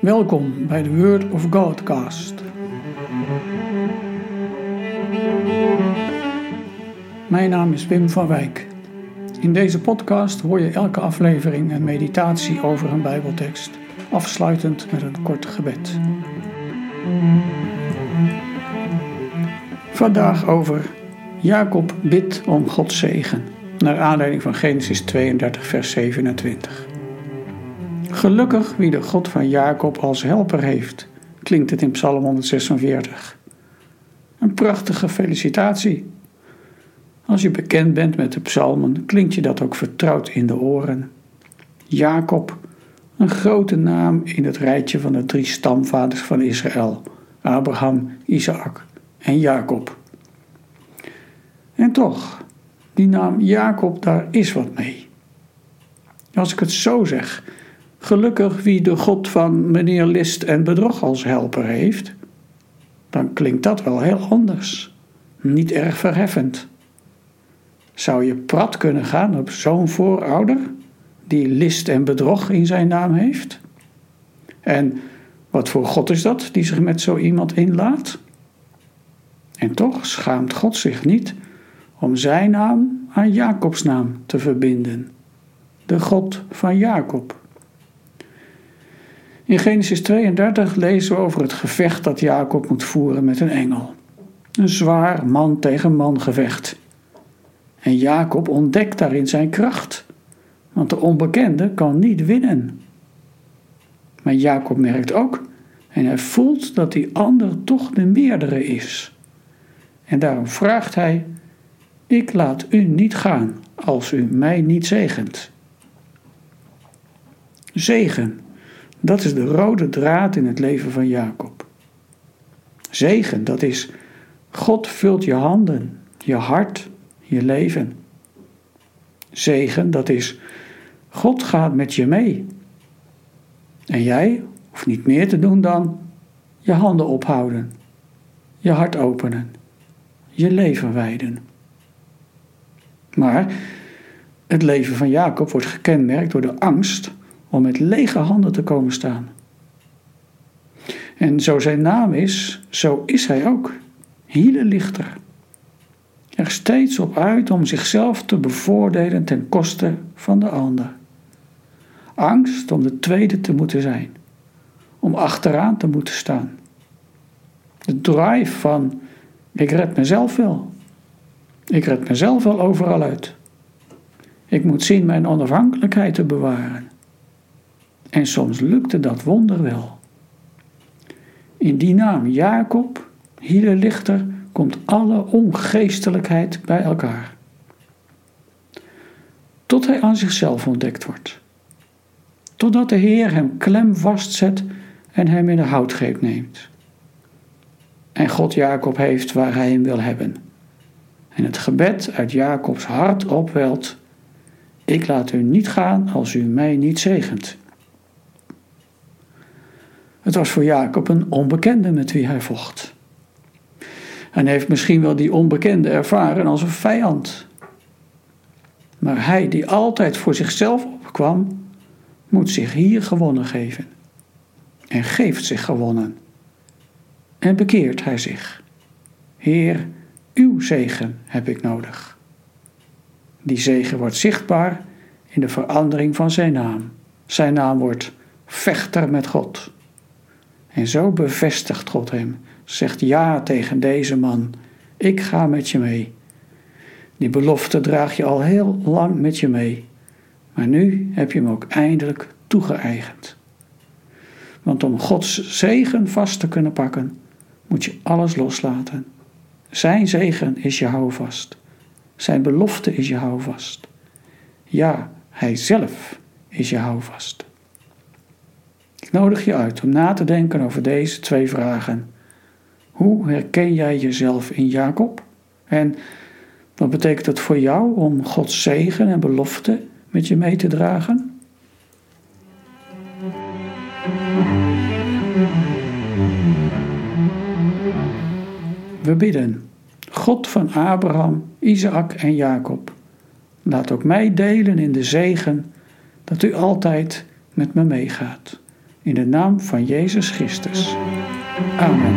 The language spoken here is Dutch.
Welkom bij de Word of Godcast. Mijn naam is Wim van Wijk. In deze podcast hoor je elke aflevering een meditatie over een Bijbeltekst, afsluitend met een kort gebed. Vandaag over Jacob bidt om Gods zegen, naar aanleiding van Genesis 32, vers 27. Gelukkig wie de God van Jacob als helper heeft, klinkt het in Psalm 146. Een prachtige felicitatie. Als je bekend bent met de psalmen, klinkt je dat ook vertrouwd in de oren. Jacob, een grote naam in het rijtje van de drie stamvaders van Israël: Abraham, Isaac en Jacob. En toch, die naam Jacob, daar is wat mee. Als ik het zo zeg, gelukkig wie de God van meneer List en Bedrog als helper heeft, dan klinkt dat wel heel anders. Niet erg verheffend. Zou je prat kunnen gaan op zo'n voorouder die list en bedrog in zijn naam heeft? En wat voor God is dat die zich met zo iemand inlaat? En toch schaamt God zich niet om zijn naam aan Jacobs naam te verbinden. De God van Jacob. In Genesis 32 lezen we over het gevecht dat Jacob moet voeren met een engel. Een zwaar man tegen man gevecht. En Jacob ontdekt daarin zijn kracht, want de onbekende kan niet winnen. Maar Jacob merkt ook en hij voelt dat die ander toch de meerdere is. En daarom vraagt hij: Ik laat u niet gaan als u mij niet zegent. Zegen, dat is de rode draad in het leven van Jacob. Zegen, dat is God vult je handen, je hart, je leven. Zegen, dat is God gaat met je mee. En jij hoeft niet meer te doen dan je handen ophouden, je hart openen, je leven wijden. Maar het leven van Jacob wordt gekenmerkt door de angst om met lege handen te komen staan. En zo zijn naam is, zo is hij ook, lichter. Er steeds op uit om zichzelf te bevoordelen ten koste van de ander. Angst om de tweede te moeten zijn, om achteraan te moeten staan. De drive van ik red mezelf wel. Ik red mezelf wel overal uit. Ik moet zien mijn onafhankelijkheid te bewaren. En soms lukte dat wonder wel. In die naam Jacob, lichter, komt alle ongeestelijkheid bij elkaar. Tot hij aan zichzelf ontdekt wordt. Totdat de Heer hem klem vastzet en hem in de houtgreep neemt. En God Jacob heeft waar hij hem wil hebben. En het gebed uit Jacobs hart opwelt: Ik laat u niet gaan als u mij niet zegent. Het was voor Jacob een onbekende met wie hij vocht. En heeft misschien wel die onbekende ervaren als een vijand. Maar hij die altijd voor zichzelf opkwam, moet zich hier gewonnen geven. En geeft zich gewonnen. En bekeert hij zich. Heer, uw zegen heb ik nodig. Die zegen wordt zichtbaar in de verandering van zijn naam. Zijn naam wordt vechter met God. En zo bevestigt God hem, zegt ja tegen deze man, ik ga met je mee. Die belofte draag je al heel lang met je mee, maar nu heb je hem ook eindelijk toegeëigend. Want om Gods zegen vast te kunnen pakken, moet je alles loslaten. Zijn zegen is je houvast. Zijn belofte is je houvast. Ja, Hij zelf is je houvast. Ik nodig je uit om na te denken over deze twee vragen. Hoe herken jij jezelf in Jacob? En wat betekent het voor jou om Gods zegen en belofte met je mee te dragen? We bidden, God van Abraham, Isaac en Jacob, laat ook mij delen in de zegen dat u altijd met me meegaat. In de naam van Jezus Christus. Amen.